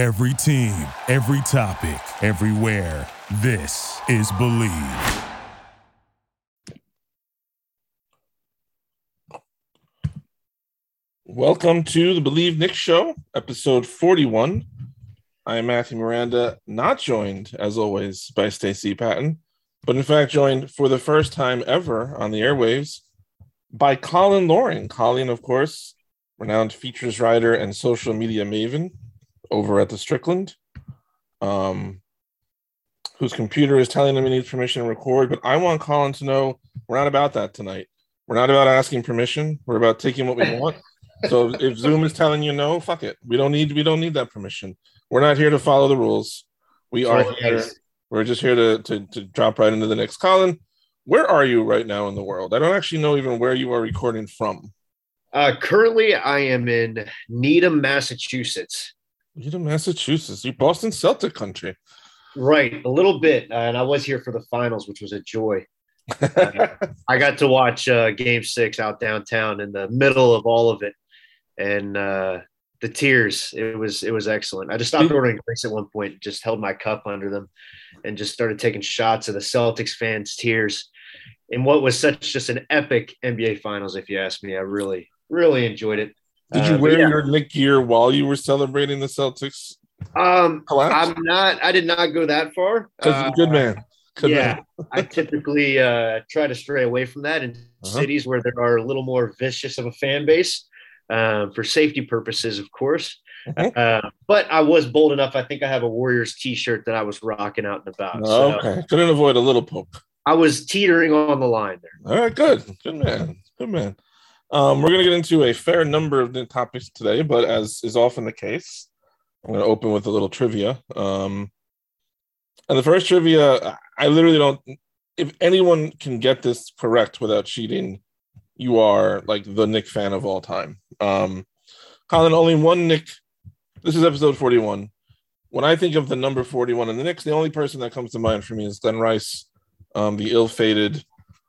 Every team, every topic, everywhere. This is Believe. Welcome to the Believe Knick Show, episode 41. I am Matthew Miranda, not joined, as always, by Stacey Patton, but in fact joined for the first time ever on the airwaves by Colin Loring. Colin, of course, renowned features writer and social media maven over at the Strickland, um, whose computer is telling him he needs permission to record. But I want Colin to know we're not about that tonight. We're not about asking permission. We're about taking what we want. So if Zoom is telling you no, fuck it. We don't need we don't need that permission. We're not here to follow the rules. We are here. We're just here to, to to drop right into the next. Colin, where are you right now in the world? I don't actually know even where you are recording from. Uh, currently, I am in Needham, Massachusetts. Needham, Massachusetts. You're Boston Celtic country. Right, a little bit. Uh, and I was here for the finals, which was a joy. Uh, I got to watch uh, Game Six out downtown in the middle of all of it, and uh, the tears. It was it was excellent. I just stopped ordering drinks at one point, just held my cup under them, and just started taking shots of the Celtics fans' tears. In what was such just an epic NBA Finals, if you ask me, I really really enjoyed it. Did you Uh, wear yeah. your Knick gear while you were celebrating the Celtics? Um, Collapse? I'm not. I did not go that far. Uh, good man. Good yeah, man. I typically uh, try to stray away from that in Uh-huh. cities where there are a little more vicious of a fan base um, for safety purposes, of course. Mhm. Uh, but I was bold enough. I think I have a Warriors T-shirt that I was rocking out and about. So Oh, okay. Couldn't avoid a little poke. I was teetering on the line there. All right, good. Good man. Good man. Um, we're going to get into a fair number of new topics today, but as is often the case, I'm going to open with a little trivia. Um, and the first trivia, I literally don't, if anyone can get this correct without cheating, you are like the Knick fan of all time. Um, Colin, only one Knick, this is episode 41. When I think of the number 41 and the Knicks, the only person that comes to mind for me is Glen Rice, um, the ill fated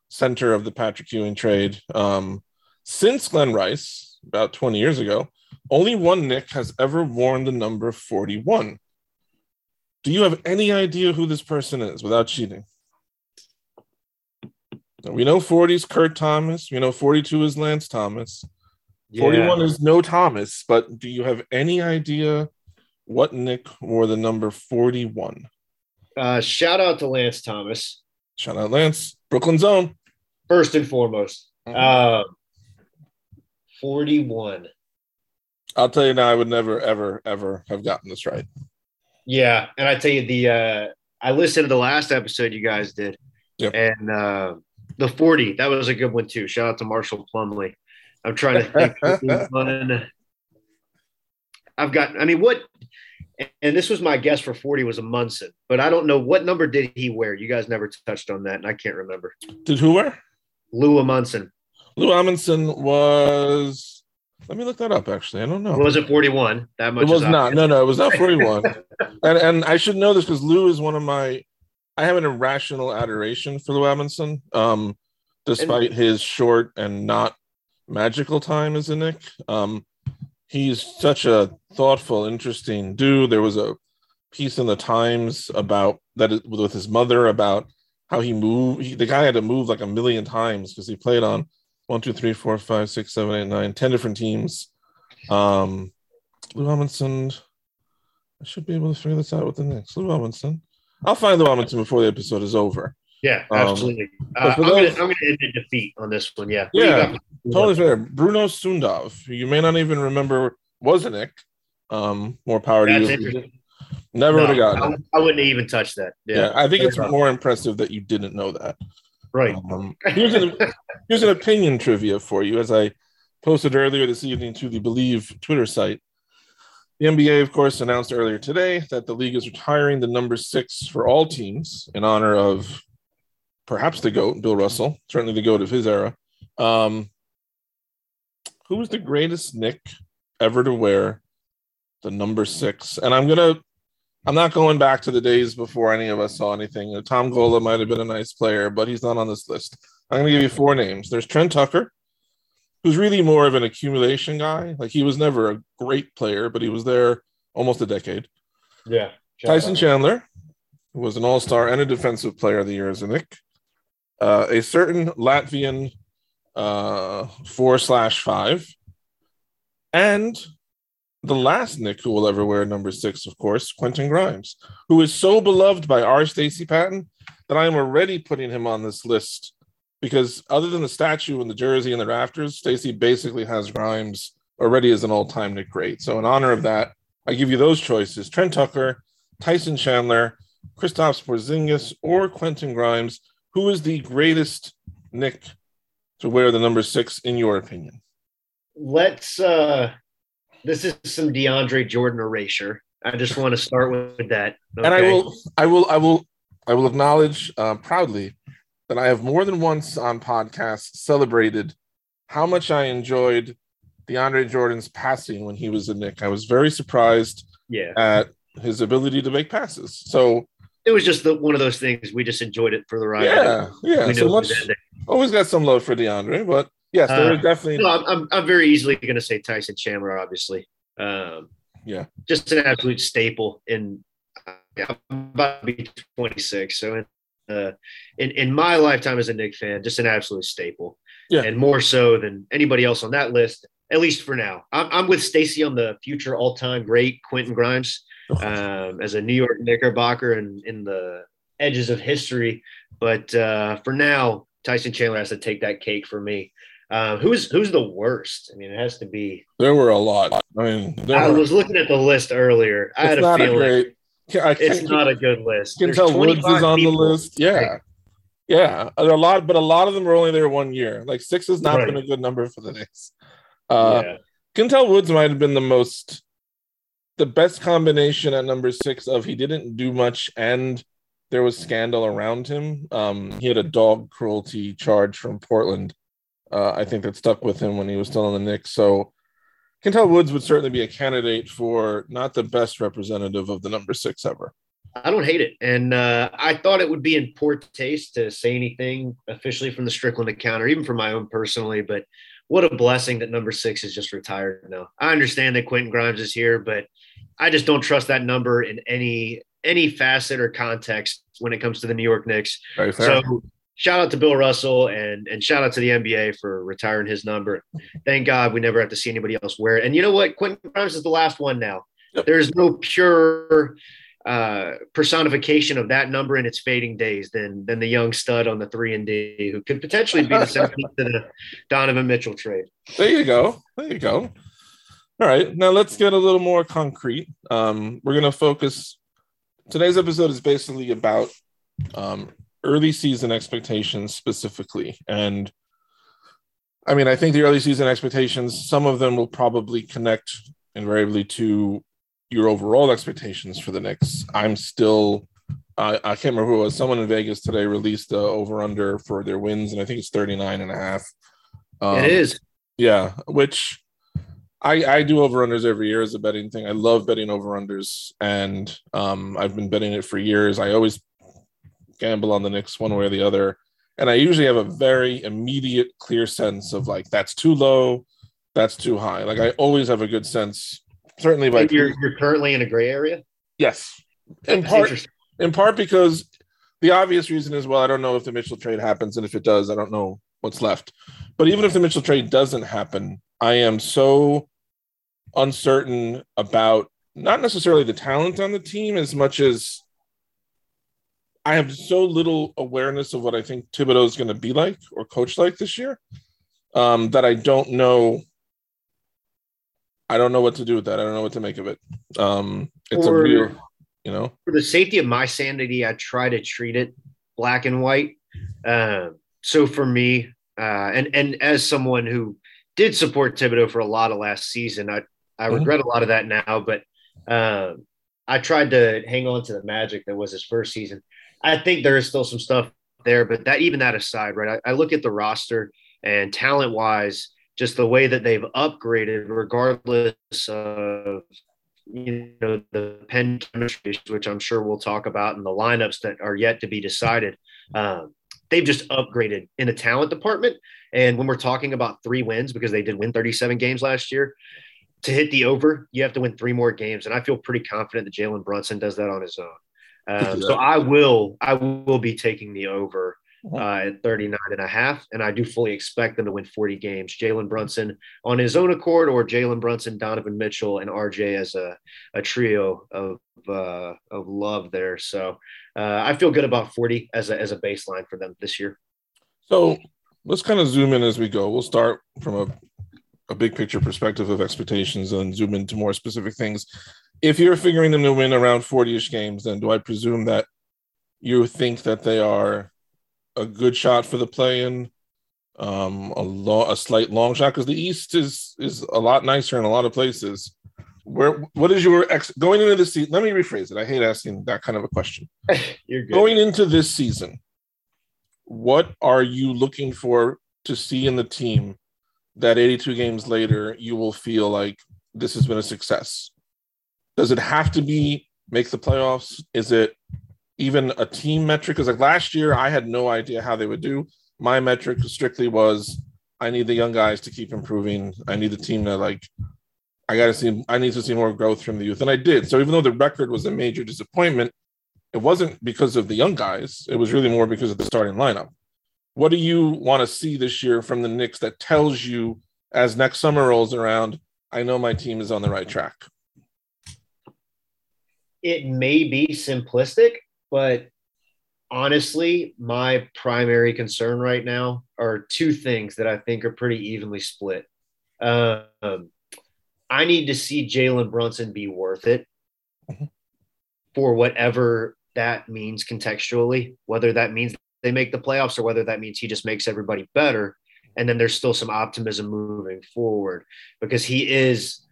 center of the Patrick Ewing trade. Um, since Glen Rice, about 20 years ago, only one Knick has ever worn the number 41. Do you have any idea who this person is without cheating? Now, We know 40 is Kurt Thomas. We know 42 is Lance Thomas. 41 is no Thomas, but do you have any idea what Knick wore the number 41? Uh, shout out to Lance Thomas Shout out Lance, Brooklyn Zone. first and foremost. Mhm. Uh, Forty-one. I'll tell you now, I would never, ever, ever have gotten this right. Yeah, and I tell you the uh I listened to the last episode you guys did, Yep. and uh the forty that was a good one too. Shout out to Marshall Plumlee. I'm trying to think. I've got. I mean, what? And this was my guess for forty was Amundson, but I don't know what number did he wear. You guys never touched on that, and I can't remember. Did who wear? Lou Amundson Lou Amundson was. Let me look that up. Actually, I don't know. was it forty one? That much It was not. obvious. No, no, it was not forty-one. and and I should know this because Lou is one of my. I have an irrational adoration for Lou Amundson, um, despite his short and not magical time as a Knick. Um, he's such a thoughtful, interesting dude. There was a piece in the Times about that with his mother about how he moved. He, the guy had to move like a million times because he played on one, two, three, four, five, six, seven, eight, nine, ten different teams. Um, Lou Amundson. I should be able to figure this out with the Knicks. Lou Amundson. I'll find Lou Amundson before the episode is over. Yeah, Um, absolutely. but Uh, I'm, gonna, those- I'm end in defeat on this one. Yeah. What do you Yeah. Totally fair. Bruno Sundov, you may not even remember was a Knick. Um, more power to you. Never No, would have gotten I, I wouldn't even touch that. Yeah, Yeah, I think fair it's enough. more impressive that you didn't know that. Right. Um, here's an here's an opinion trivia for you, as I posted earlier this evening to the Believe Twitter site. The NBA, of course, announced earlier today that the league is retiring the number six for all teams in honor of perhaps the GOAT, Bill Russell, certainly the GOAT of his era. Um, who was the greatest Knick ever to wear the number six? And I'm gonna I'm not going back to the days before any of us saw anything. Tom Gola might have been a nice player, but he's not on this list. I'm going to give you four names. There's Trent Tucker, who's really more of an accumulation guy. Like he was never a great player, but he was there almost a decade. Yeah. Tyson Chandler, who was an all star and a defensive player of the year as a Knick. Uh, a certain Latvian uh, four slash five. And the last Knick who will ever wear number six, of course, Quentin Grimes, who is so beloved by our Stacy Patton that I am already putting him on this list because other than the statue and the jersey and the rafters, Stacy basically has Grimes already as an all-time Knick great. So in honor of that, I give you those choices: Trent Tucker, Tyson Chandler, Kristaps Porzingis, or Quentin Grimes. Who is the greatest Knick to wear the number six in your opinion? Let's. uh This is some DeAndre Jordan erasure. I just want to start with that. Okay? And I will, I will, I will, I will acknowledge uh, proudly that I have more than once on podcasts celebrated how much I enjoyed DeAndre Jordan's passing when he was a Knick. I was very surprised yeah. at his ability to make passes. So it was just the, one of those things. We just enjoyed it for the ride. Yeah, yeah. so much, always got some love for DeAndre, but yes, there uh, is definitely. No, I'm, I'm very easily going to say Tyson Chandler, obviously. Um, yeah, just an absolute staple. In I'm about to be 26, so in, uh, in in my lifetime as a Knick fan, just an absolute staple. Yeah, and more so than anybody else on that list, at least for now. I'm, I'm with Stacy on the future all-time great Quentin Grimes um, as a New York Knickerbocker and in the edges of history. But uh, for now, Tyson Chandler has to take that cake for me. Uh, who's who's the worst? I mean, it has to be. There were a lot. I mean, I were, was looking at the list earlier. I had a feeling great, it's not a good list. Qyntel Woods is on people. the list. Yeah, yeah. There are a lot, but a lot of them were only there one year. Like six has not right. been a good number for the Knicks. Uh, yeah. Qyntel Woods might have been the most, the best combination at number six of he didn't do much and there was scandal around him. Um, he had a dog cruelty charge from Portland. Uh, I think that stuck with him when he was still on the Knicks. So Qyntel Woods would certainly be a candidate for not the best representative of the number six ever. I don't hate it. And uh, I thought it would be in poor taste to say anything officially from the Strickland account or even from my own personally, but what a blessing that number six is just retired now. I understand that Quentin Grimes is here, but I just don't trust that number in any any facet or context when it comes to the New York Knicks. So shout out to Bill Russell and and shout out to the NBA for retiring his number. Thank God we never have to see anybody else wear it. And you know what? Quentin Grimes is the last one now. Yep. There's no pure uh, personification of that number in its fading days than than the young stud on the three and D who could potentially be the centerpiece to the Donovan Mitchell trade. There you go. There you go. All right, now let's get a little more concrete. Um, we're going to focus. Today's episode is basically about um, early season expectations specifically, and I mean, I think the early season expectations, some of them will probably connect invariably to your overall expectations for the Knicks. I'm still I, I can't remember who it was. Someone in Vegas today released the over under for their wins, and I think it's 39 and a half. Um, it is. Yeah, which I, I do over unders every year as a betting thing. I love betting over unders, and um, I've been betting it for years. I always gamble on the Knicks one way or the other, and I usually have a very immediate, clear sense of like that's too low, that's too high. Like I always have a good sense certainly by you're, you're currently in a gray area? Yes. In part in part because the obvious reason is well i don't know if the mitchell trade happens and if it does i don't know what's left. But even if the mitchell trade doesn't happen i am so uncertain about not necessarily the talent on the team as much as I have so little awareness of what I think Thibodeau is going to be like or coach like this year um, that I don't know I don't know what to do with that. I don't know what to make of it. Um, it's a real, you know. For the safety of my sanity, I try to treat it black and white. Uh, so for me, uh, and and as someone who did support Thibodeau for a lot of last season, I I mm-hmm. regret a lot of that now. But uh, I tried to hang on to the magic that was his first season. I think there is still some stuff there, but that even that aside, right? I, I look at the roster and talent wise just the way that they've upgraded, regardless of you know the pen chemistry, which I'm sure we'll talk about, and the lineups that are yet to be decided. Um, they've just upgraded in the talent department. And when we're talking about three wins, because they did win 37 games last year, to hit the over, you have to win three more games, and I feel pretty confident that Jalen Brunson does that on his own. Um, so I will I will be taking the over uh, at 39 and a half. And I do fully expect them to win 40 games. Jalen Brunson on his own accord or Jalen Brunson, Donovan Mitchell, and RJ as a, a trio of, uh, of love there. So uh, I feel good about 40 as a, as a baseline for them this year. So let's kind of zoom in as we go. We'll start from a, a big picture perspective of expectations and zoom into more specific things. If you're figuring them to win around 40 ish games, then do I presume that you think that they are a good shot for the play-in, um, a, lo- a slight long shot because the East is is a lot nicer in a lot of places. Where what is your ex going into the season? Let me rephrase it. I hate asking that kind of a question. You're good. Going into this season, what are you looking for to see in the team that 82 games later you will feel like this has been a success? Does it have to be make the playoffs? Is it even a team metric because like last year I had no idea how they would do. My metric strictly was I need the young guys to keep improving. I need the team to like I got to see I need to see more growth from the youth and I did. So even though the record was a major disappointment, it wasn't because of the young guys. It was really more because of the starting lineup. What do you want to see this year from the Knicks that tells you as next summer rolls around, I know my team is on the right track? It may be simplistic, but honestly, my primary concern right now are two things that I think are pretty evenly split. Um, I need to see Jalen Brunson be worth it mm-hmm. for whatever that means contextually, whether that means they make the playoffs or whether that means he just makes everybody better. And then there's still some optimism moving forward because he is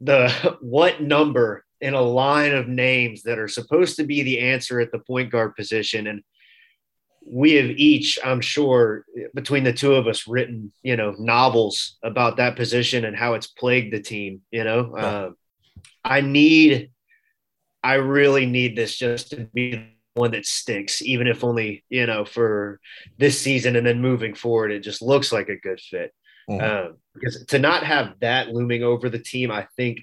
the what number in a line of names that are supposed to be the answer at the point guard position. And we have each, I'm sure, between the two of us, written, you know, novels about that position and how it's plagued the team. You know, yeah. uh, I need, I really need this just to be one that sticks, even if only, you know, for this season and then moving forward, it just looks like a good fit. Mm-hmm. Um, because to not have that looming over the team, I think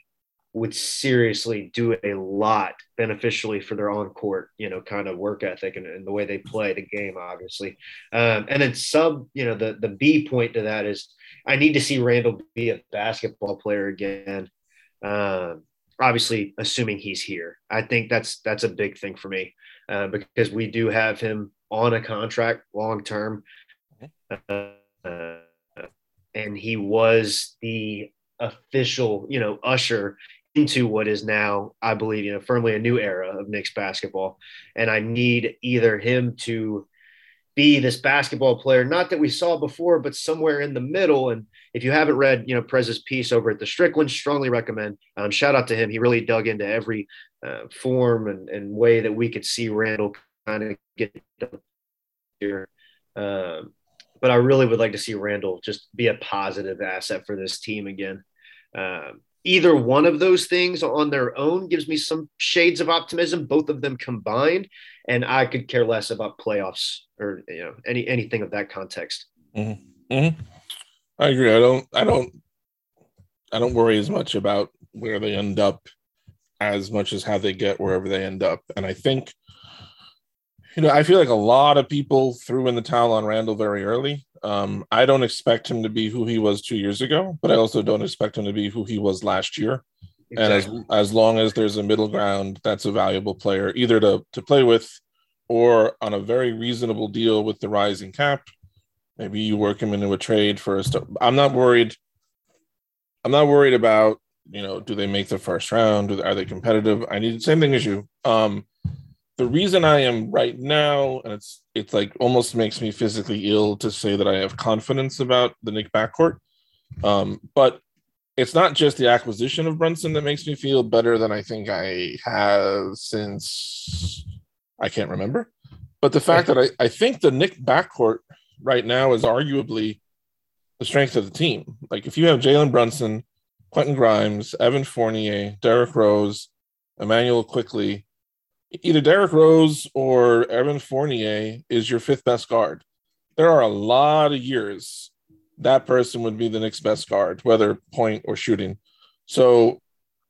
would seriously do a lot beneficially for their on court, you know, kind of work ethic and, and, the way they play the game, obviously. Um, and then sub, you know, the the B point to that is I need to see Randall be a basketball player again. Um, obviously, assuming he's here, I think that's that's a big thing for me uh, because we do have him on a contract long term. Uh, and he was the official, you know, usher into what is now, I believe, you know, firmly a new era of Knicks basketball. And I need either him to be this basketball player, not that we saw before, but somewhere in the middle. And if you haven't read, you know, Prez's piece over at the Strickland, strongly recommend. Um, shout out to him. He really dug into every uh, form and, and, way that we could see Randall kind of get here. Um, but I really would like to see Randall just be a positive asset for this team again. Um, either one of those things on their own gives me some shades of optimism both of them combined and i could care less about playoffs or you know any anything of that context mm-hmm. Mm-hmm. i agree i don't i don't i don't worry as much about where they end up as much as how they get wherever they end up and i think you know i feel like a lot of people threw in the towel on randall very early um, I don't expect him to be who he was two years ago, but I also don't expect him to be who he was last year. Exactly. And as, as long as there's a middle ground, that's a valuable player either to, to play with or on a very reasonable deal with the rising cap. Maybe you work him into a trade first. I'm not worried. I'm not worried about, you know, do they make the first round? Are they competitive? I need the same thing as you. Um, the reason I am right now, and it's it's like almost makes me physically ill to say that I have confidence about the Knick backcourt. Um, but it's not just the acquisition of Brunson that makes me feel better than I think I have since I can't remember. But the fact that I, I think the Knick backcourt right now is arguably the strength of the team. Like if you have Jalen Brunson, Quentin Grimes, Evan Fournier, Derrick Rose, Emmanuel Quickley, either Derrick Rose or Evan Fournier is your fifth best guard. There are a lot of years that person would be the next best guard, whether point or shooting. So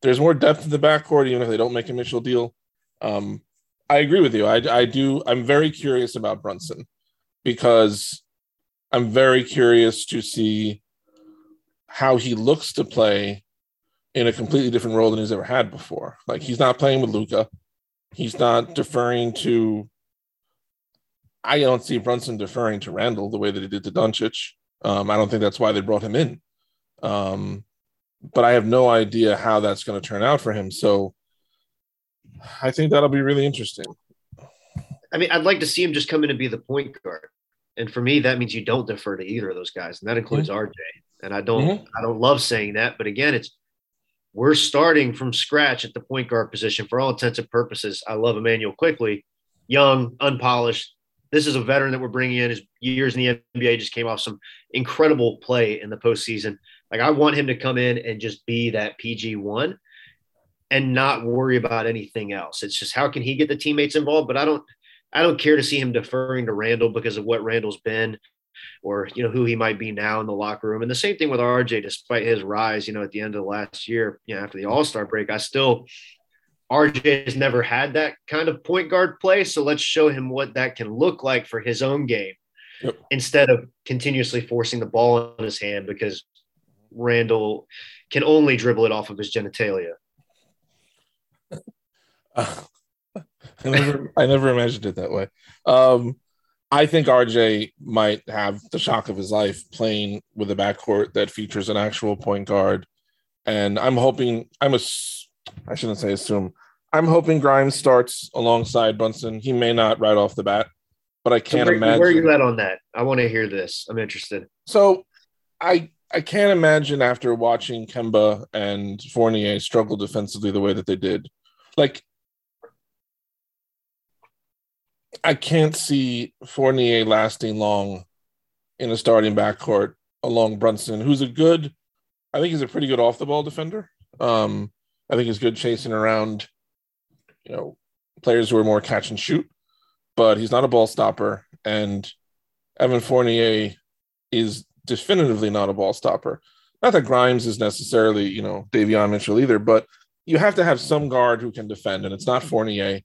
there's more depth in the backcourt, even if they don't make a Mitchell deal. Um, I agree with you. I, I do. I'm very curious about Brunson because I'm very curious to see how he looks to play in a completely different role than he's ever had before. Like he's not playing with Luka. He's not deferring to. I don't see Brunson deferring to Randall the way that he did to Doncic. Um, I don't think that's why they brought him in. Um, but I have no idea how that's going to turn out for him. So I think that'll be really interesting. I mean, I'd like to see him just come in and be the point guard. And for me, that means you don't defer to either of those guys, and that includes mm-hmm. RJ. And I don't, mm-hmm. I don't love saying that, but again, it's we're starting from scratch at the point guard position for all intents and purposes. I love Emmanuel Quickley, young, unpolished. This is a veteran that we're bringing in. His years in the NBA just came off some incredible play in the postseason. Like I want him to come in and just be that PG one and not worry about anything else. It's just how can he get the teammates involved? But I don't I don't care to see him deferring to Randall because of what Randall's been or you know who he might be now in the locker room. And the same thing with RJ, despite his rise, you know, at the end of the last year, you know, after the All Star break, I still RJ has never had that kind of point guard play. So let's show him what that can look like for his own game yep. instead of continuously forcing the ball in his hand because Randall can only dribble it off of his genitalia. Uh, I never, I never imagined it that way. Um, I think RJ might have the shock of his life playing with a backcourt that features an actual point guard, and I'm hoping I'm a I shouldn't say assume I'm hoping Grimes starts alongside Brunson. He may not right off the bat, but I can't so where, imagine. Where are you at on that? I want to hear this. I'm interested. So, I I can't imagine after watching Kemba and Fournier struggle defensively the way that they did. Like I can't see Fournier lasting long in a starting backcourt along Brunson, who's a good, I think he's a pretty good off the ball defender. Um, I think he's good chasing around, you know, players who are more catch and shoot, but he's not a ball stopper. And Evan Fournier is definitively not a ball stopper. Not that Grimes is necessarily, you know, Davion Mitchell either, but you have to have some guard who can defend, and it's not Fournier.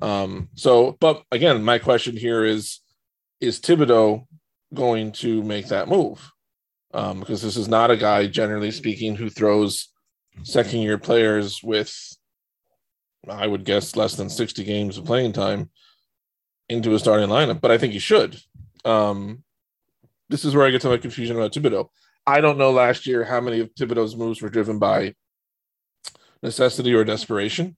Um, so, but again, my question here is: Is Thibodeau going to make that move? Um, because this is not a guy, generally speaking, who throws second-year players with, I would guess, less than sixty games of playing time into a starting lineup. But I think he should. Um, this is where I get to my confusion about Thibodeau. I don't know last year how many of Thibodeau's moves were driven by necessity or desperation.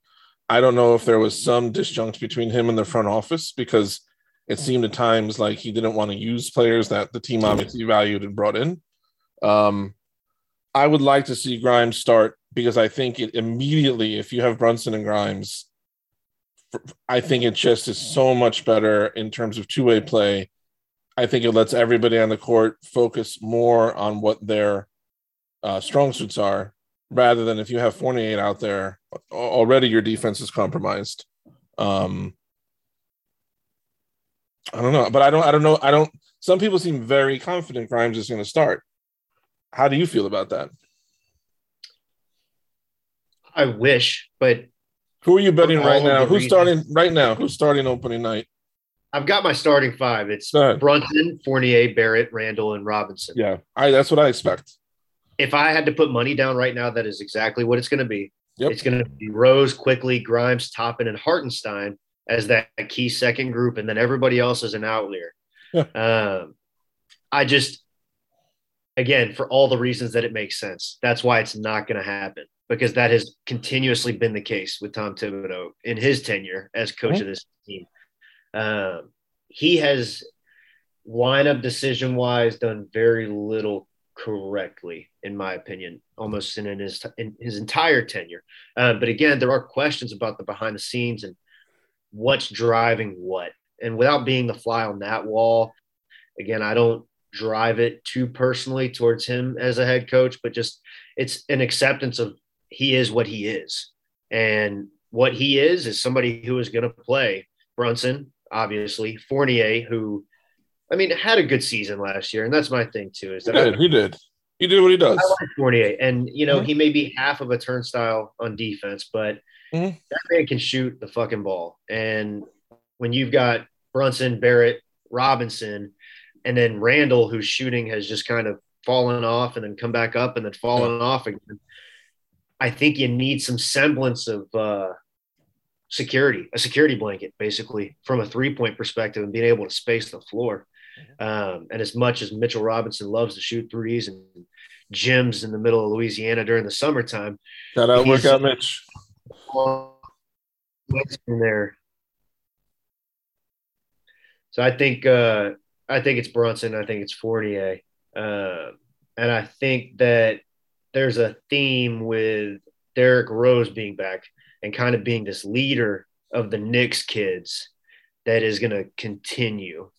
I don't know if there was some disjunct between him and the front office because it seemed at times like he didn't want to use players that the team obviously valued and brought in. Um, I would like to see Grimes start because I think it immediately, if you have Brunson and Grimes, I think it just is so much better in terms of two way play. I think it lets everybody on the court focus more on what their uh, strong suits are rather than if you have Fournier out there already your defense is compromised. Um, I don't know, but I don't. I don't know. I don't. Some people seem very confident Grimes is going to start. How do you feel about that? I wish, but who are you betting right now? Who's reasons. starting right now? Who's starting opening night? I've got my starting five. It's Brunson, Fournier, Barrett, Randall, and Robinson. Yeah, I that's what I expect. If I had to put money down right now, that is exactly what it's going to be. Yep. It's going to be Rose, Quickley, Grimes, Toppin, and Hartenstein as that key second group, and then everybody else is an outlier. Um, I just, again, for all the reasons that it makes sense, that's why it's not going to happen because that has continuously been the case with Tom Thibodeau in his tenure as coach of this team. Um, he has lineup decision wise done very little correctly, in my opinion, almost in his in his entire tenure. Uh, but again, there are questions about the behind the scenes and what's driving what. And without being the fly on that wall, again, I don't drive it too personally towards him as a head coach, but just it's an acceptance of he is what he is. And what he is is somebody who is going to play Brunson, obviously, Fournier, who I mean, had a good season last year, and that's my thing too. Is that he did. He did. He did what he does. I like Fournier, and you know Mhm. he may be half of a turnstile on defense, but Mhm. that man can shoot the fucking ball. And when you've got Brunson, Barrett, Robinson, and then Randall, whose shooting has just kind of fallen off and then come back up and then fallen off again, I think you need some semblance of uh, security, a security blanket, basically, from a three point perspective and being able to space the floor. Um, and as much as Mitchell Robinson loves to shoot threes and gyms in the middle of Louisiana during the summertime, Shout out, He's- workout Mitch. in there. So I think uh, I think it's Brunson. I think it's Fournier, uh, and I think that there's a theme with Derrick Rose being back and kind of being this leader of the Knicks kids that is going to continue.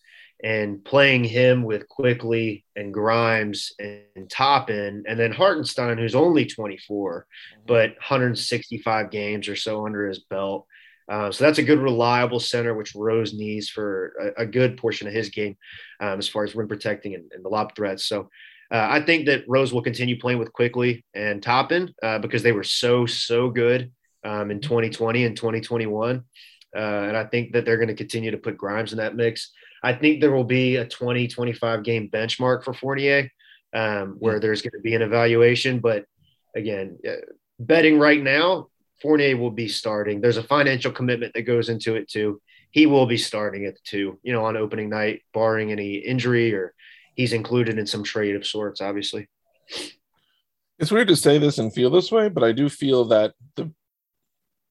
And playing him with Quickley and Grimes and Toppin, and then Hartenstein, who's only 24, but 165 games or so under his belt. Uh, so that's a good, reliable center, which Rose needs for a, a good portion of his game um, as far as rim protecting and, and the lob threats. So uh, I think that Rose will continue playing with Quickley and Toppin uh, because they were so, so good um, in 2020 and 2021. Uh, and I think that they're going to continue to put Grimes in that mix. I think there will be a 20, 25 game benchmark for Fournier um, where there's going to be an evaluation. But again, uh, betting right now, Fournier will be starting. There's a financial commitment that goes into it too. He will be starting at the two, you know, on opening night, barring any injury or he's included in some trade of sorts, obviously. It's weird to say this and feel this way, but I do feel that the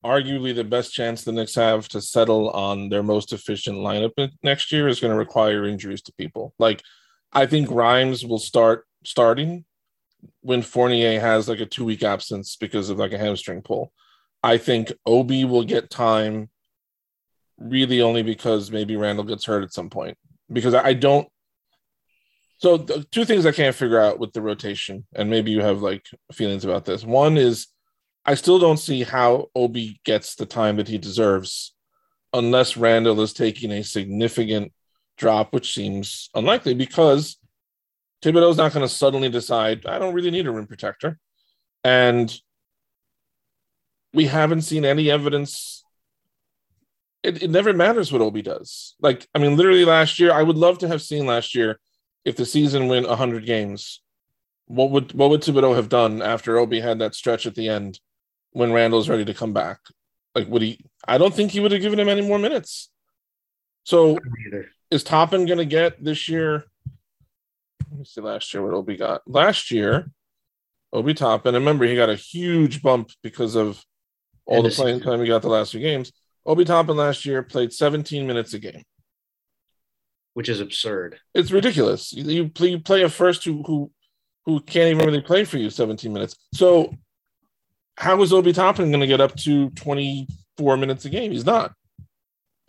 arguably the best chance the Knicks have to settle on their most efficient lineup next year is going to require injuries to people. Like, I think Grimes will start starting when Fournier has like a two week absence because of like a hamstring pull. I think Obi will get time really only because maybe Randall gets hurt at some point. Because I don't. So, two things I can't figure out with the rotation, and maybe you have like feelings about this. One is I still don't see how Obi gets the time that he deserves unless Randall is taking a significant drop, which seems unlikely because Thibodeau's not going to suddenly decide, I don't really need a rim protector. And we haven't seen any evidence. It, it never matters what Obi does. Like, I mean, literally last year, I would love to have seen last year if the season went 100 games. What would what would Thibodeau have done after Obi had that stretch at the end when Randall's ready to come back? Like, would he? I don't think he would have given him any more minutes. So, is Toppin going to get this year? Let me see last year what Obi got. Last year, Obi Toppin, and remember, he got a huge bump because of all And the the playing time he got the last few games. Obi Toppin last year played 17 minutes a game. which is absurd. It's ridiculous. You, you play you play a first who who who can't even really play for you 17 minutes. So how is Obi Toppin going to get up to 24 minutes a game? He's not,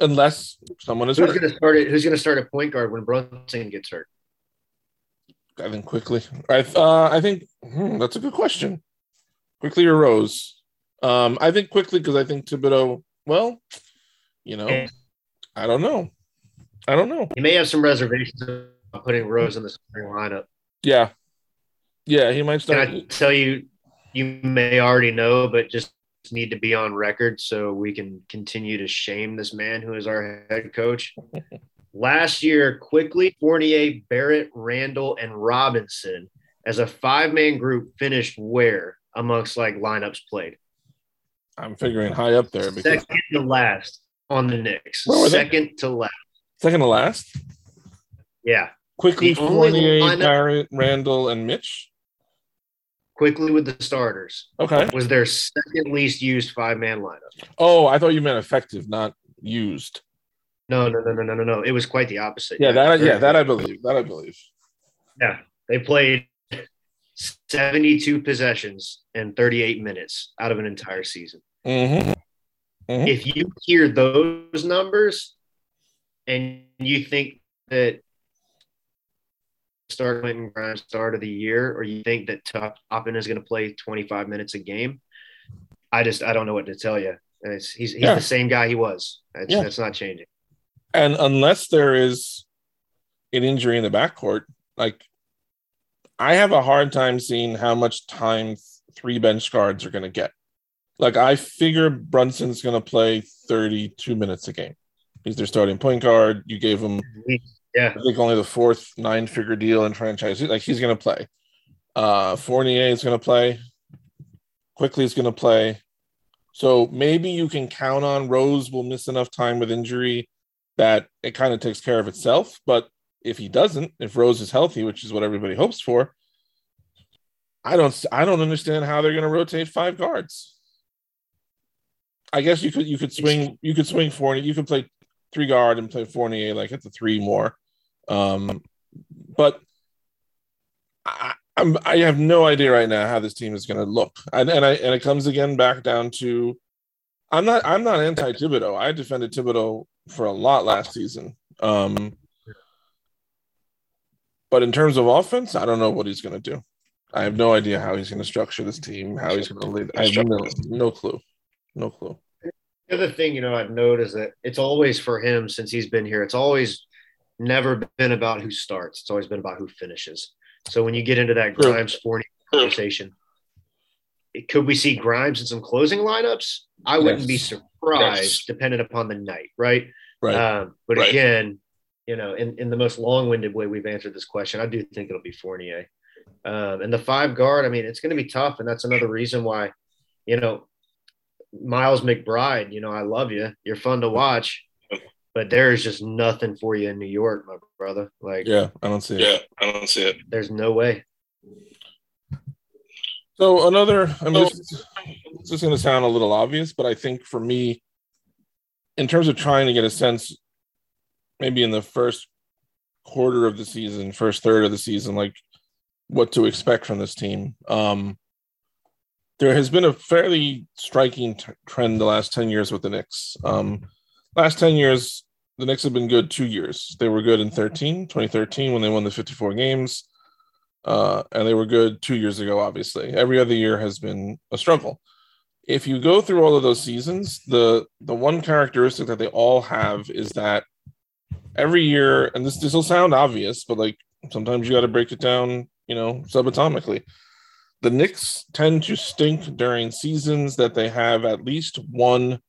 unless someone is Who's going to start it? Who's going to start at point guard when Brunson gets hurt? I think Quickley. I uh, I think hmm, that's a good question. Quickley or Rose? Um, I think Quickley because I think Thibodeau. Well, you know, I don't know. I don't know. He may have some reservations about putting Rose in the starting lineup. Yeah, yeah, he might start. Can start. I tell you, you may already know, but just need to be on record so we can continue to shame this man who is our head coach. Last year, Quickley, Fournier, Barrett, Randall, and Robinson as a five man group finished where amongst like lineups played? I'm figuring high up there because Second to last on the Knicks. Where were they? Second to last. second to last. Yeah. Quickley, The only Fournier, lineup- Barrett, Randall, and Mitch. Quickley with the starters Okay. was their second least used five man lineup. Oh, I thought you meant effective, not used. No, no, no, no, no, no, no. It was quite the opposite. Yeah, that. Yeah, that I believe. That I believe. Yeah, they played 72 possessions and 38 minutes out of an entire season. Mm-hmm. Mhm. If you hear those numbers and you think that start Quentin Grimes start of the year, or you think that Top- Toppin is going to play 25 minutes a game, I just I don't know what to tell you. And it's, he's he's Yeah. the same guy he was. That's, Yeah. that's not changing. And unless there is an injury in the backcourt, like I have a hard time seeing how much time three bench guards are going to get. Like I figure Brunson's going to play 32 minutes a game. He's their starting point guard. You gave him, Yeah. I think, only the fourth nine-figure deal in franchise. Like he's going to play. Uh, Fournier is going to play. Quickley is going to play. So maybe you can count on Rose will miss enough time with injury that it kind of takes care of itself. But if he doesn't, if Rose is healthy, which is what everybody hopes for, I don't I don't understand how they're going to rotate five guards. I guess you could you could swing you could swing Fournier you could play three guard and play Fournier like at the three more, um, but I, I'm I have no idea right now how this team is going to look, and and I and it comes again back down to I'm not I'm not anti Thibodeau. I defended Thibodeau for a lot last season. Um, but in terms of offense, I don't know what he's going to do. I have no idea how he's going to structure this team, how he's going to lead. I have no, no clue. No clue. The other thing, you know, I've noticed that it's always for him since he's been here. It's always never been about who starts. It's always been about who finishes. So when you get into that. Grimes Fournier conversation, could we see Grimes in some closing lineups? I wouldn't be surprised, Yes. dependent upon the night, right? Right. Um, but Right. again, you know, in, in the most long-winded way we've answered this question, I do think it'll be Fournier. Um, and the five guard, I mean, it's going to be tough, and that's another reason why, you know, Miles McBride, you know, I love you. You're fun to watch, but there is just nothing for you in New York, my brother. Like, yeah, I don't see it. Yeah, I don't see it. there's no way. So another, I mean, this, is- this is going to sound a little obvious, but I think for me, in terms of trying to get a sense, maybe in the first quarter of the season, first third of the season, like what to expect from this team. Um, there has been a fairly striking t- trend the last 10 years with the Knicks. Um, last 10 years, the Knicks have been good two years. They were good in 13, 2013, when they won the 54 games. Uh, and they were good two years ago, obviously. Every other year has been a struggle. If you go through all of those seasons, the the one characteristic that they all have is that every year, and this this will sound obvious, but like sometimes you got to break it down, you know, subatomically. The Knicks tend to stink during seasons that they have at least one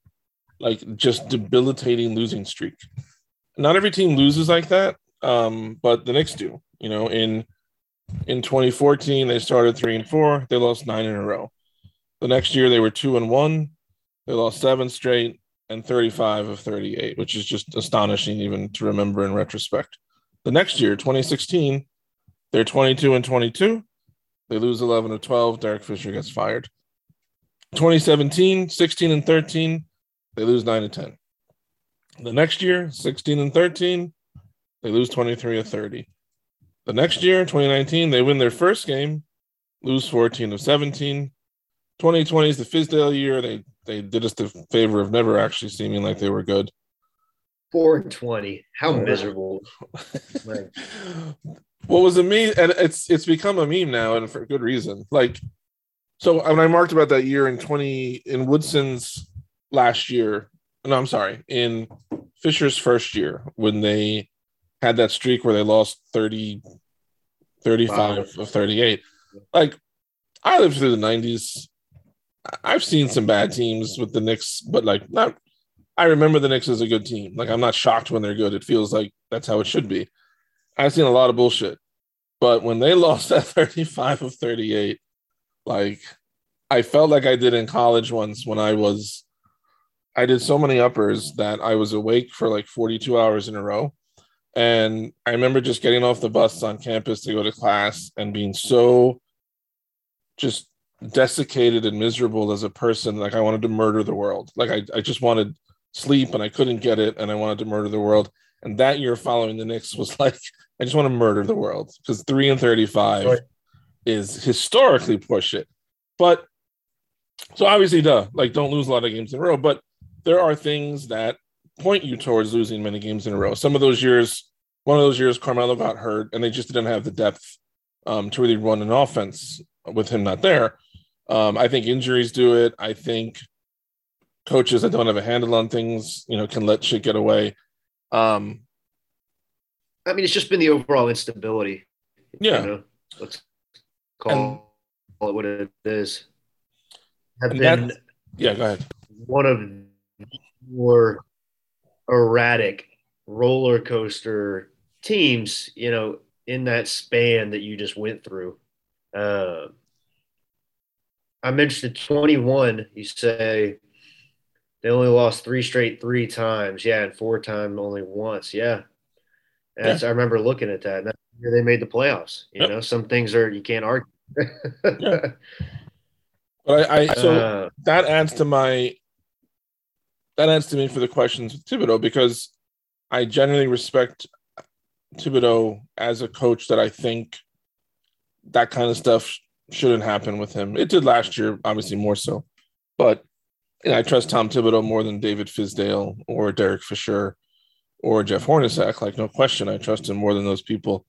like just debilitating losing streak. Not every team loses like that, um, but the Knicks do. You know, in in 2014 they started three and four, they lost nine in a row. The next year they were two and one, they lost seven straight and 35 of 38, which is just astonishing even to remember in retrospect. The next year, 2016, they're 22 and 22. They lose 11 of 12. Derek Fisher gets fired. 2017, 16 and 13. They lose 9 and 10. The next year, 16 and 13. They lose 23 of 30. The next year, 2019, they win their first game, lose 14 of 17. 2020 is the Fizdale year. They they did us the favor of never actually seeming like they were good. Four and twenty. How miserable. Right. what was a meme and it's it's become a meme now and for good reason like so when i marked about that year in 20 in woodson's last year no i'm sorry in fisher's first year when they had that streak where they lost 30 35 of 38 like i lived through the 90s I- i've seen some bad teams with the Knicks, but like not i remember the Knicks as a good team. Like i'm not shocked when they're good. It feels like that's how it should be. I've seen a lot of bullshit. But when they lost that 35 of 38, like I felt like I did in college once when I was I did so many uppers that I was awake for like 42 hours in a row. And I remember just getting off the bus on campus to go to class and being so just desiccated and miserable as a person. Like I wanted to murder the world. Like I, I just wanted sleep and I couldn't get it and I wanted to murder the world. And that year following the Knicks was like, I just want to murder the world because three and 35 Right. is historically poor shit. But so obviously, duh, like don't lose a lot of games in a row. But there are things that point you towards losing many games in a row. Some of those years, one of those years, Carmelo got hurt and they just didn't have the depth um, to really run an offense with him not there. Um, I think injuries do it. I think coaches that don't have a handle on things, you know, can let shit get away. Um, I mean, it's just been the overall instability. Yeah. You know? Let's call it what it is, have been Yeah, go ahead. one of the more erratic roller coaster teams, you know, in that span that you just went through. Uh, I mentioned 21. You say they only lost three straight three times. Yeah, and four time only once. Yeah. And that's, I remember looking at that. And that's they made the playoffs. You Yep. know, some things are you can't argue. Yeah. But I, I so Uh, that adds to my that adds to me for the questions with Thibodeau because I generally respect Thibodeau as a coach that I think that kind of stuff shouldn't happen with him. It did last year, obviously more so, but you know, I trust Tom Thibodeau more than David Fizdale or Derek Fisher or Jeff Hornacek. Like no question, I trust him more than those people.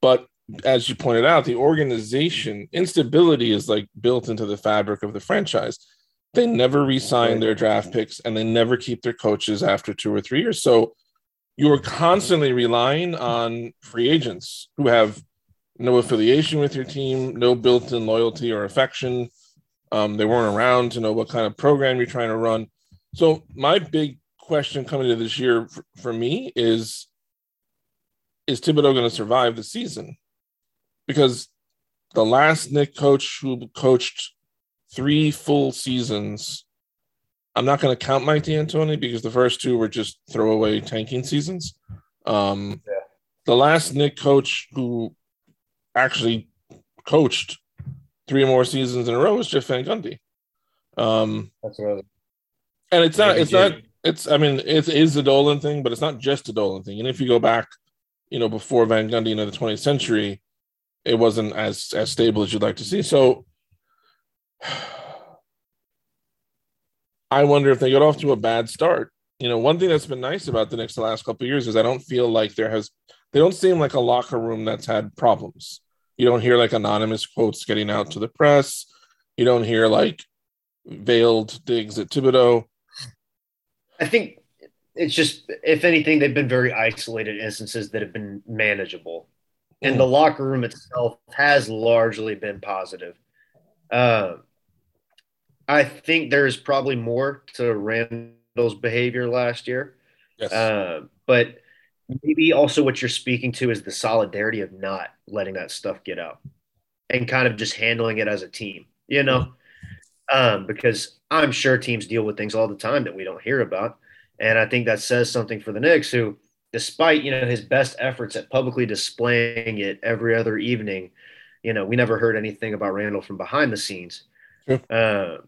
But as you pointed out, the organization instability is like built into the fabric of the franchise. They never re-sign their draft picks and they never keep their coaches after two or three years. So you are constantly relying on free agents who have no affiliation with your team, no built-in loyalty or affection. Um, they weren't around to know what kind of program you're trying to run. So my big question coming to this year for, for me is: Is Thibodeau going to survive the season? Because the last Knick coach who coached three full seasons, I'm not going to count Mike D'Antoni because the first two were just throwaway tanking seasons. Um, Yeah. The last Knick coach who actually coached three more seasons in a row was Jeff Van Gundy. Um, that's was, and it's not, it's not, it's, I mean, it is a Dolan thing, but it's not just a Dolan thing. And if you go back, you know, before Van Gundy into the 20th century, it wasn't as as stable as you'd like to see. So I wonder if they got off to a bad start. You know, one thing that's been nice about the Knicks the last couple of years is I don't feel like there has they don't seem like a locker room that's had problems. You don't hear like anonymous quotes getting out to the press. You don't hear like veiled digs at Thibodeau. I think it's just, if anything, they've been very isolated instances that have been manageable. And the locker room itself has largely been positive. Uh, I think there's probably more to Randle's behavior last year. Yes. Uh, but maybe also what you're speaking to is the solidarity of not letting that stuff get out and kind of just handling it as a team, you know? Um, because I'm sure teams deal with things all the time that we don't hear about. And I think that says something for the Knicks, who, despite, you know, his best efforts at publicly displaying it every other evening, you know, we never heard anything about Randle from behind the scenes. Sure. Uh,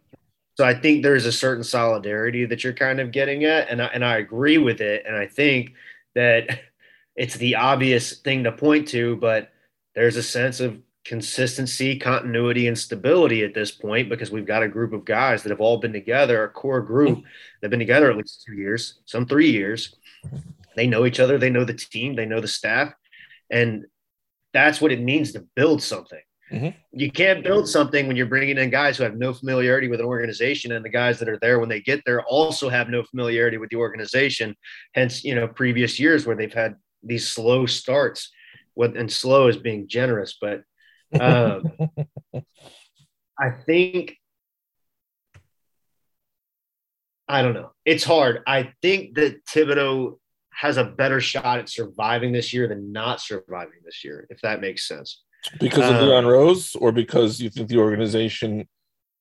so I think there's a certain solidarity that you're kind of getting at, and I, and I agree with it. And I think that it's the obvious thing to point to, but there's a sense of consistency, continuity, and stability at this point because we've got a group of guys that have all been together, a core group that have been together at least two years, some three years. They know each other, they know the team, they know the staff, and that's what it means to build something. Mhm. You can't build something when you're bringing in guys who have no familiarity with an organization, and the guys that are there when they get there also have no familiarity with the organization. Hence, you know, previous years where they've had these slow starts, with and slow is being generous, but um, I think I don't know. It's hard. I think that Thibodeau has a better shot at surviving this year than not surviving this year, if that makes sense. Because of Uh, Leon Rose, or because you think the organization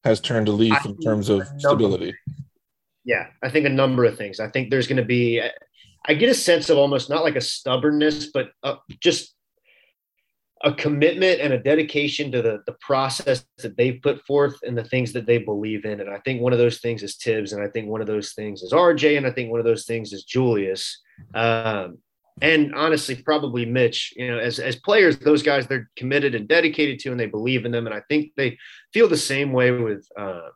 has turned a leaf I in terms of a stability? Yeah, I think a number of things. I think there's going to be, I get a sense of almost not like a stubbornness, but uh, just a commitment and a dedication to the, the process that they've put forth and the things that they believe in. And I think one of those things is Thibs, and I think one of those things is RJ, and I think one of those things is Julius. Um, and honestly, probably Mitch. You know, as as players, those guys they're committed and dedicated to, and they believe in them. And I think they feel the same way with uh,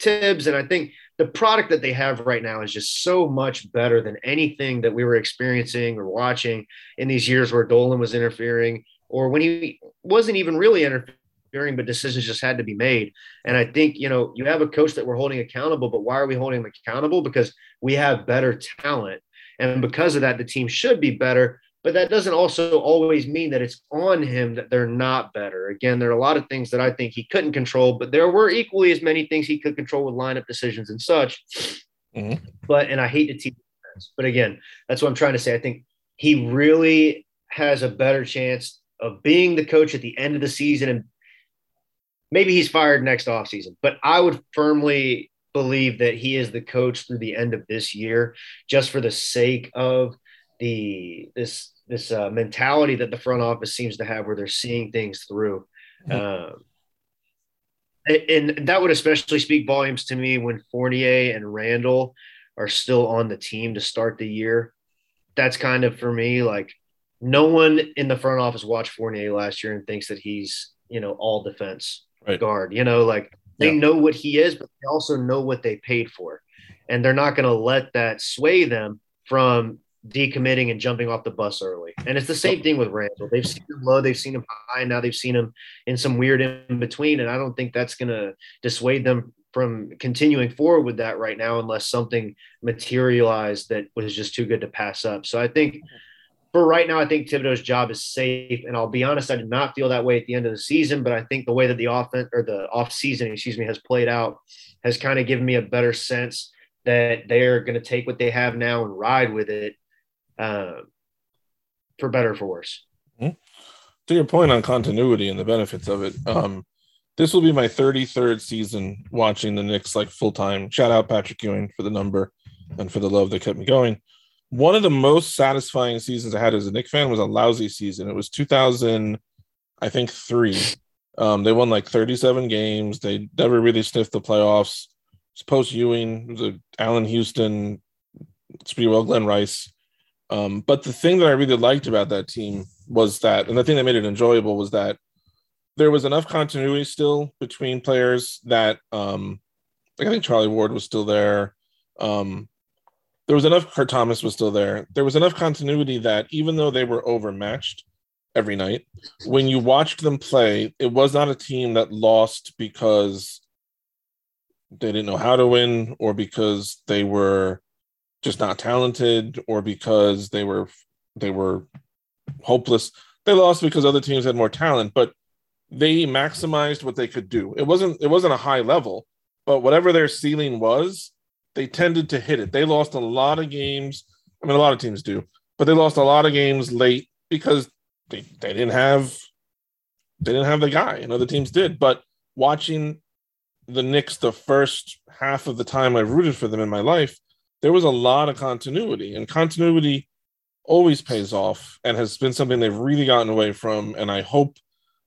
Thibs. And I think the product that they have right now is just so much better than anything that we were experiencing or watching in these years where Dolan was interfering, or when he wasn't even really interfering, but decisions just had to be made. And I think you know you have a coach that we're holding accountable, but why are we holding him accountable? Because we have better talent. And because of that, the team should be better. but that doesn't also always mean that it's on him that they're not better. Again, there are a lot of things that I think he couldn't control, but there were equally as many things he could control with lineup decisions and such. Mm-hmm. But and I hate to tease but again, that's what I'm trying to say. I think he really has a better chance of being the coach at the end of the season and maybe he's fired next offseason. But I would firmly believe that he is the coach through the end of this year, just for the sake of the this this uh, mentality that the front office seems to have, where they're seeing things through. Mm-hmm. Um, and that would especially speak volumes to me when Fournier and Randle are still on the team to start the year. That's kind of for me like no one in the front office watched Fournier last year and thinks that he's you know all defense right. guard. You know, like they yeah. know what he is, but they also know what they paid for, and they're not going to let that sway them from decommitting and jumping off the bus early. And it's the same thing with Randle. They've seen him low, they've seen him high, and now they've seen him in some weird in between. And I don't think that's going to dissuade them from continuing forward with that right now unless something materialized that was just too good to pass up. So I think for right now, I think Thibodeau's job is safe. And I'll be honest, I did not feel that way at the end of the season, but I think the way that the offense or the off season, excuse me, has played out has kind of given me a better sense that they're going to take what they have now and ride with it uh, for better or for worse. Mm-hmm. To your point on continuity and the benefits of it, um, this will be my 33rd season watching the Knicks like full time. Shout out Patrick Ewing for the number and for the love that kept me going one of the most satisfying seasons I had as a Knick fan was a lousy season. It was 2000, I think three. Um, they won like 37 games. They never really sniffed the playoffs. It's post Ewing, it was a Allan Houston, it's pretty well Glen Rice. Um, but the thing that I really liked about that team was that, and the thing that made it enjoyable was that there was enough continuity still between players that, um, like I think Charlie Ward was still there. Um, there was enough. Kurt Thomas was still there. There was enough continuity that even though they were overmatched every night, when you watched them play, it was not a team that lost because they didn't know how to win or because they were just not talented or because they were they were hopeless. They lost because other teams had more talent, but they maximized what they could do. It wasn't it wasn't a high level, but whatever their ceiling was, they tended to hit it. They lost a lot of games. I mean, a lot of teams do, but they lost a lot of games late because they, they didn't have they didn't have the guy, and other teams did. But watching the Knicks the first half of the time I rooted for them in my life, there was a lot of continuity, and continuity always pays off and has been something they've really gotten away from. And I hope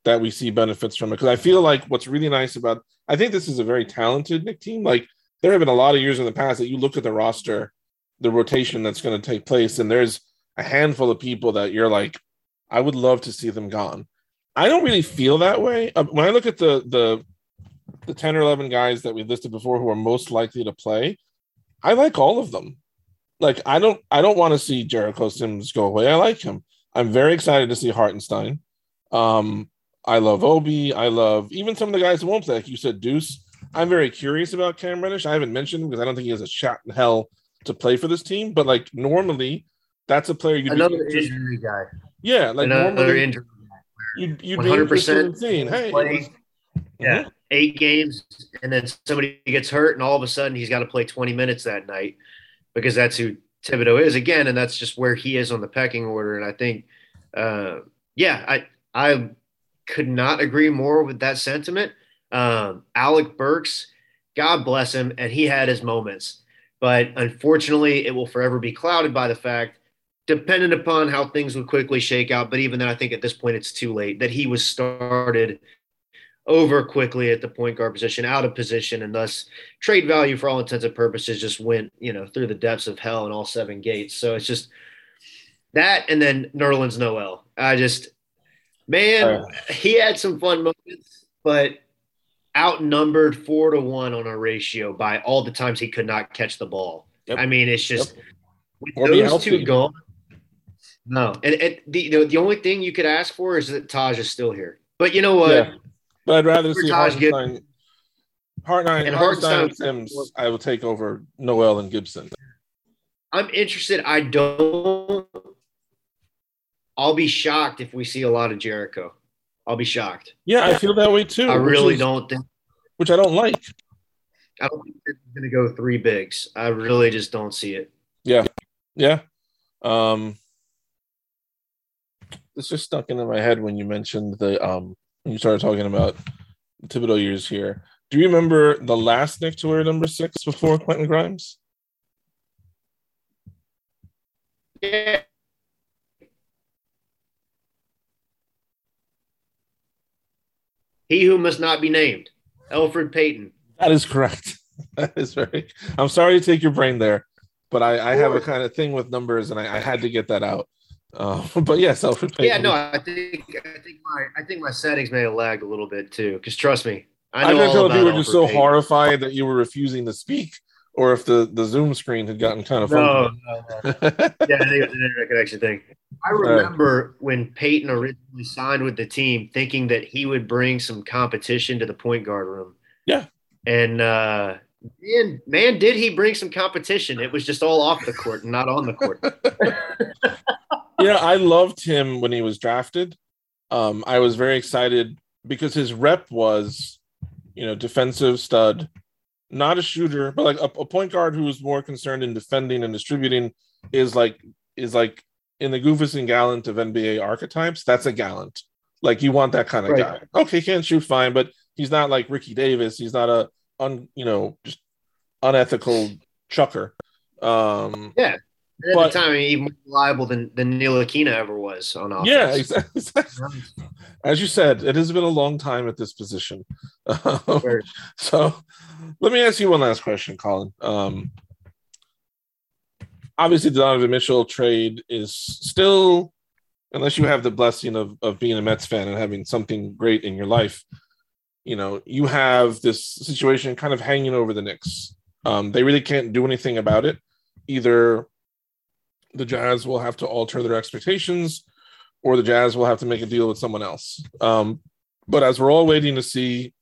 that we see benefits from it because I feel like what's really nice about I think this is a very talented Knick team. Like there have been a lot of years in the past that you look at the roster, the rotation that's going to take place, and there's a handful of people that you're like, I would love to see them gone. I don't really feel that way. Uh, when I look at the the the 10 or 11 guys that we listed before who are most likely to play, I like all of them. Like I don't I don't want to see Jericho Sims go away. I like him. I'm very excited to see Hartenstein. Um, I love Obi. I love even some of the guys who won't play, like you said, Deuce. I'm very curious about Cam Reddish. I haven't mentioned him because I don't think he has a shot in hell to play for this team. But like normally, that's a player you another be, injury guy. Yeah, like another normally, injury. You'd, you'd 100% be Hey, play, yeah, mm-hmm. eight games, and then somebody gets hurt, and all of a sudden he's got to play 20 minutes that night because that's who Thibodeau is again, and that's just where he is on the pecking order. And I think, uh, yeah, I I could not agree more with that sentiment. Um, Alec Burks, God bless him, and he had his moments. But unfortunately, it will forever be clouded by the fact, dependent upon how things would quickly shake out. But even then, I think at this point, it's too late that he was started over Quickley at the point guard position, out of position, and thus trade value for all intents and purposes just went, you know, through the depths of hell in all seven gates. So it's just that, and then Nerlens Noel. I just, man, he had some fun moments, but outnumbered four to one on a ratio by all the times he could not catch the ball. Yep. I mean, it's just yep. with those two gone. No, and, and the, the, the only thing you could ask for is that Taj is still here. But you know what? Yeah. But I'd rather see Hartenstein. Hartenstein and Hartenstein Sims. I will take over Noel and Gibson. I'm interested. I don't I'll be shocked if we see a lot of Jericho. I'll be shocked. Yeah, I feel that way too. I really is, don't think. Which I don't like. I don't think it's going to go three bigs. I really just don't see it. Yeah, yeah. Um, this just stuck into my head when you mentioned the um when you started talking about Thibodeau years here. Do you remember the last Knick to wear number six before Quentin Grimes? Yeah. He who must not be named, Elfrid Payton. That is correct. That is very. I'm sorry to take your brain there, but I, I have a kind of thing with numbers, and I, I had to get that out. Uh, but yes, Elfrid Payton. Yeah, no, I think I think my I think my settings may have lagged a little bit too. Because trust me, I I know don't all know if you were just so Payton. horrified that you were refusing to speak, or if the the Zoom screen had gotten kind of No, funky. no, no. yeah, I think it was an internet connection thing. I remember when Payton originally signed with the team, thinking that he would bring some competition to the point guard room. Yeah. and uh, man, man, did he bring some competition? It was just all off the court and not on the court. yeah, I loved him when he was drafted. Um, I was very excited because his rep was, you know, defensive stud, not a shooter, but like a, a point guard who was more concerned in defending and distributing is like is like in the Goofus and Gallant of NBA archetypes. That's a Gallant. Like you want that kind of Right. guy. Okay, can't shoot fine, but he's not like Ricky Davis. He's not a un, you know, just unethical chucker. Um, And at But- the time, even more reliable than than Neil Aquina ever was on offense. yeah, exactly. As you said, it has been a long time at this position. Where- so let me ask you one last question, Colin. Um, obviously, the Donovan Mitchell trade is still, unless you have the blessing of, of being a Mets fan and having something great in your life, you know, you have this situation kind of hanging over the Knicks. Um, they really can't do anything about it. Either the Jazz will have to alter their expectations or the Jazz will have to make a deal with someone else. Um, but as we're all waiting to see,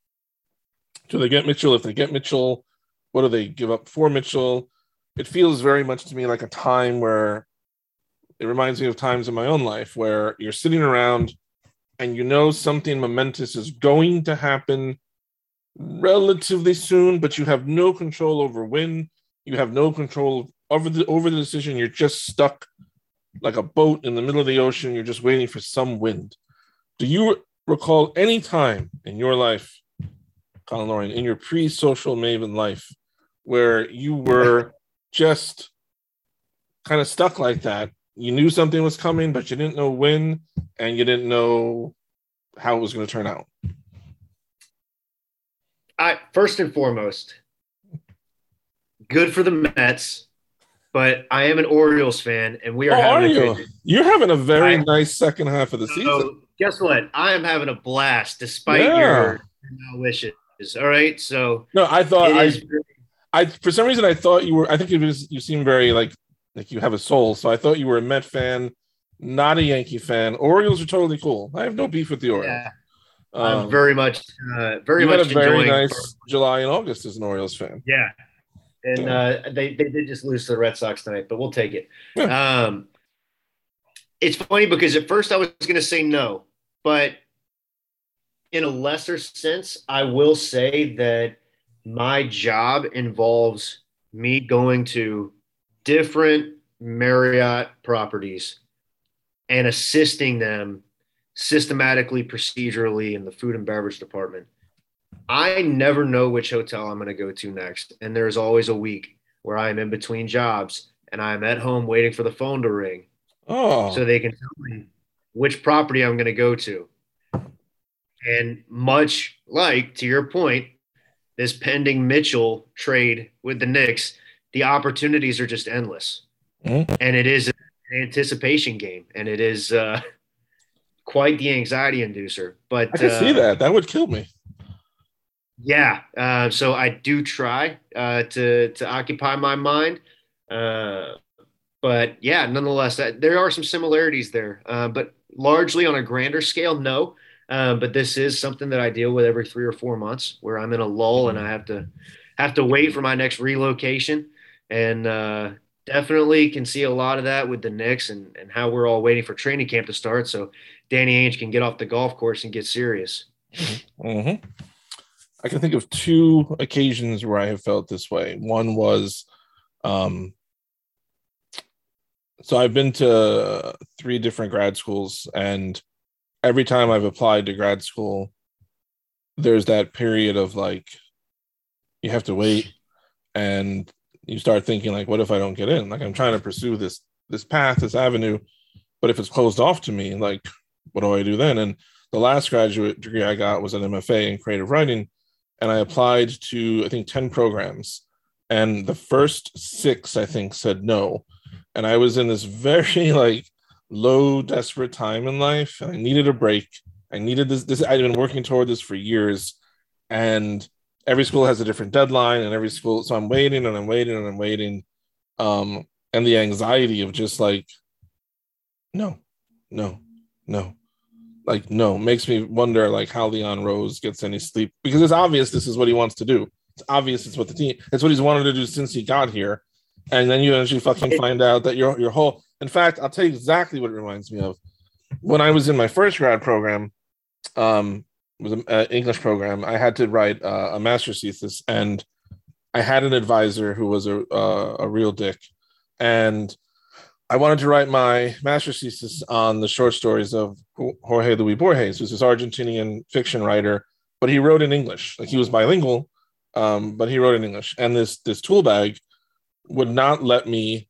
do they get Mitchell? If they get Mitchell, what do they give up for Mitchell? It feels very much to me like a time where it reminds me of times in my own life where you're sitting around and you know something momentous is going to happen relatively soon, but you have no control over when. You have no control over the over the decision. You're just stuck like a boat in the middle of the ocean. You're just waiting for some wind. Do you recall any time in your life, Colin Loring, in your pre-social Maven life, where you were just kind of stuck like that? You knew something was coming, but you didn't know when, and you didn't know how it was going to turn out. I first and foremost, good for the Mets, but I am an Orioles fan, and we are Oh, are having a you? You're having a very I- nice second half of the season. Guess what? I am having a blast despite Yeah. your wishes. All right, so No, I thought I. I for some reason I thought you were. I think it was you seem very like like you have a soul. So I thought you were a Met fan, not a Yankee fan. Orioles are totally cool. I have no beef with the Orioles. Yeah, Um, I'm very much, uh, very you had a very nice July and August as an Orioles fan. Yeah, and uh, they they did just lose to the Red Sox tonight, but we'll take it. Um, it's funny because at first I was going to say no, but in a lesser sense, I will say that my job involves me going to different Marriott properties and assisting them systematically, procedurally in the food and beverage department. I never know which hotel I'm going to go to next. And there's always a week where I'm in between jobs and I'm at home waiting for the phone to ring Oh, so they can tell me which property I'm going to go to. And much like to your point, this pending Mitchell trade with the Knicks, the opportunities are just endless. Mhm. And it is an anticipation game and it is uh, quite the anxiety inducer. But I can uh, see that. That would kill me. yeah. Uh, so I do try uh, to to occupy my mind. Uh, but yeah, nonetheless, that, there are some similarities there. Uh, but largely on a grander scale, no. Uh, but this is something that I deal with every three or four months, where I'm in a lull and I have to have to wait for my next relocation. And uh, definitely can see a lot of that with the Knicks and, and how we're all waiting for training camp to start so Danny Ainge can get off the golf course and get serious. Mm-hmm. I can think of two occasions where I have felt this way. One was, um, so I've been to three different grad schools, and every time I've applied to grad school, there's that period of like, you have to wait, and you start thinking like, what if I don't get in? Like I'm trying to pursue this this path, this avenue, but if it's closed off to me, like, what do I do then? And the last graduate degree I got was an MFA in creative writing and I applied to I think 10 programs and the first 6 I think said no and I was in this very like low desperate time in life and I needed a break I needed this this I'd been working toward this for years and every school has a different deadline and every school so I'm waiting and I'm waiting and I'm waiting um and the anxiety of just like no no no like no makes me wonder like how Leon Rose gets any sleep because it's obvious this is what he wants to do. It's obvious it's what the team it's what he's wanted to do since he got here. And then you actually fucking find out that your your whole in fact, I'll tell you exactly what it reminds me of. When I was in my first grad program, um was an English program, I had to write uh, a master's thesis and I had an advisor who was a uh, a real dick and I wanted to write my master's thesis on the short stories of Jorge Luis Borges, who's this Argentinian fiction writer, but he wrote in English. Like he was bilingual, um, but he wrote in English. And this this tool bag would not let me.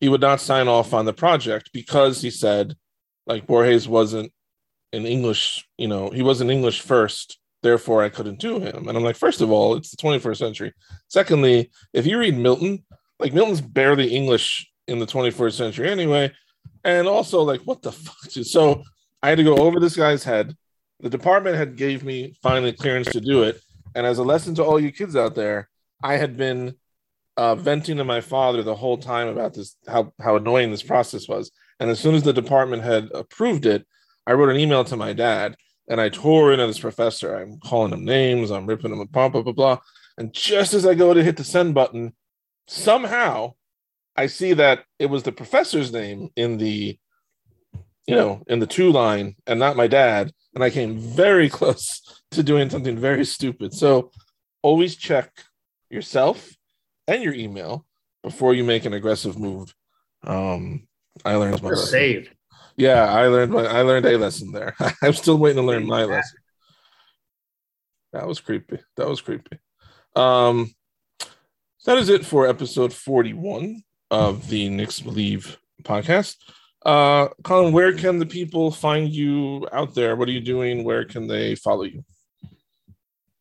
He would not sign off on the project because he said, like Borges wasn't in English. You know, he wasn't English first. Therefore, I couldn't do him. And I'm like, first of all, it's the 21st century. Secondly, if you read Milton, like Milton's barely English in the 21st century anyway. And also, like, what the fuck? So I had to go over this guy's head. The department had gave me finally clearance to do it. And as a lesson to all you kids out there, I had been uh, venting to my father the whole time about this, how, how annoying this process was. And as soon as the department had approved it, I wrote an email to my dad and I tore into this professor. I'm calling him names, I'm ripping him apart, blah, blah, blah. And just as I go to hit the send button, somehow I see that it was the professor's name in the, you know, in the two line and not my dad. And I came very close to doing something very stupid. So always check yourself and your email before you make an aggressive move. Um, I learned my lesson. Saved. Yeah, I learned my I learned a lesson there. I'm still waiting to learn my lesson. That was creepy. That was creepy. Um, that is it for episode 41 of the Knicks Believe podcast. Uh, Colin, where can the people find you out there? What are you doing? Where can they follow you?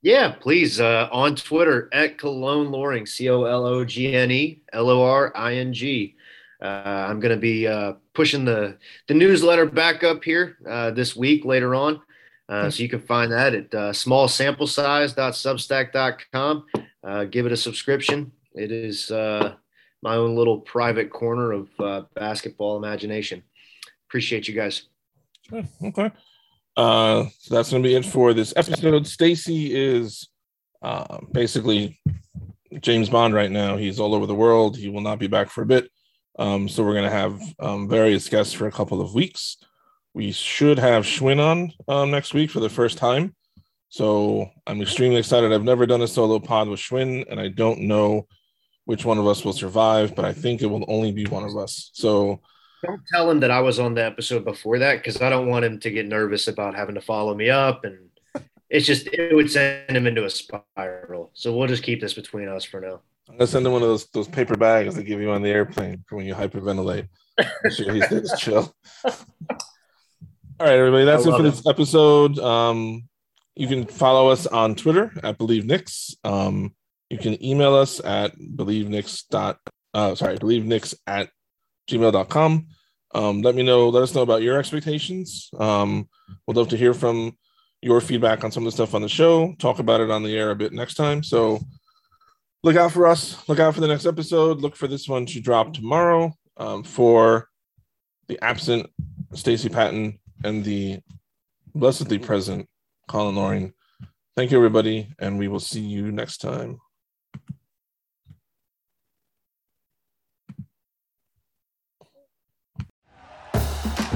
Yeah, please uh, on Twitter at Cologne Loring, C O L O G N E L O R I N G. Uh, I'm going to be uh, pushing the the newsletter back up here uh, this week later on, uh, so you can find that at uh, smallsamplesize.substack.com. Uh, give it a subscription. It is uh, my own little private corner of uh, basketball imagination. Appreciate you guys. Okay. Uh, so that's going to be it for this episode. Stacy is uh, basically James Bond right now. He's all over the world. He will not be back for a bit. Um, so we're going to have um, various guests for a couple of weeks. We should have Schwinn on um, next week for the first time. So I'm extremely excited. I've never done a solo pod with Schwinn, and I don't know which one of us will survive, but I think it will only be one of us. So don't tell him that I was on the episode before that because I don't want him to get nervous about having to follow me up. And it's just, it would send him into a spiral. So we'll just keep this between us for now. I'm gonna send him one of those those paper bags they give you on the airplane for when you hyperventilate. Make sure he stays chill. All right, everybody, that's it for this episode. Um, you can follow us on Twitter at Believe Knicks. Um, you can email us at believenicks dot uh sorry believenicks at gmail.com um let me know let us know about your expectations. Um we'd love to hear from your feedback on some of the stuff on the show talk about it on the air a bit next time. So look out for us look out for the next episode. Look for this one to drop tomorrow um, for the absent stacy patton and the blessedly present colin loring. Thank you everybody and we will see you next time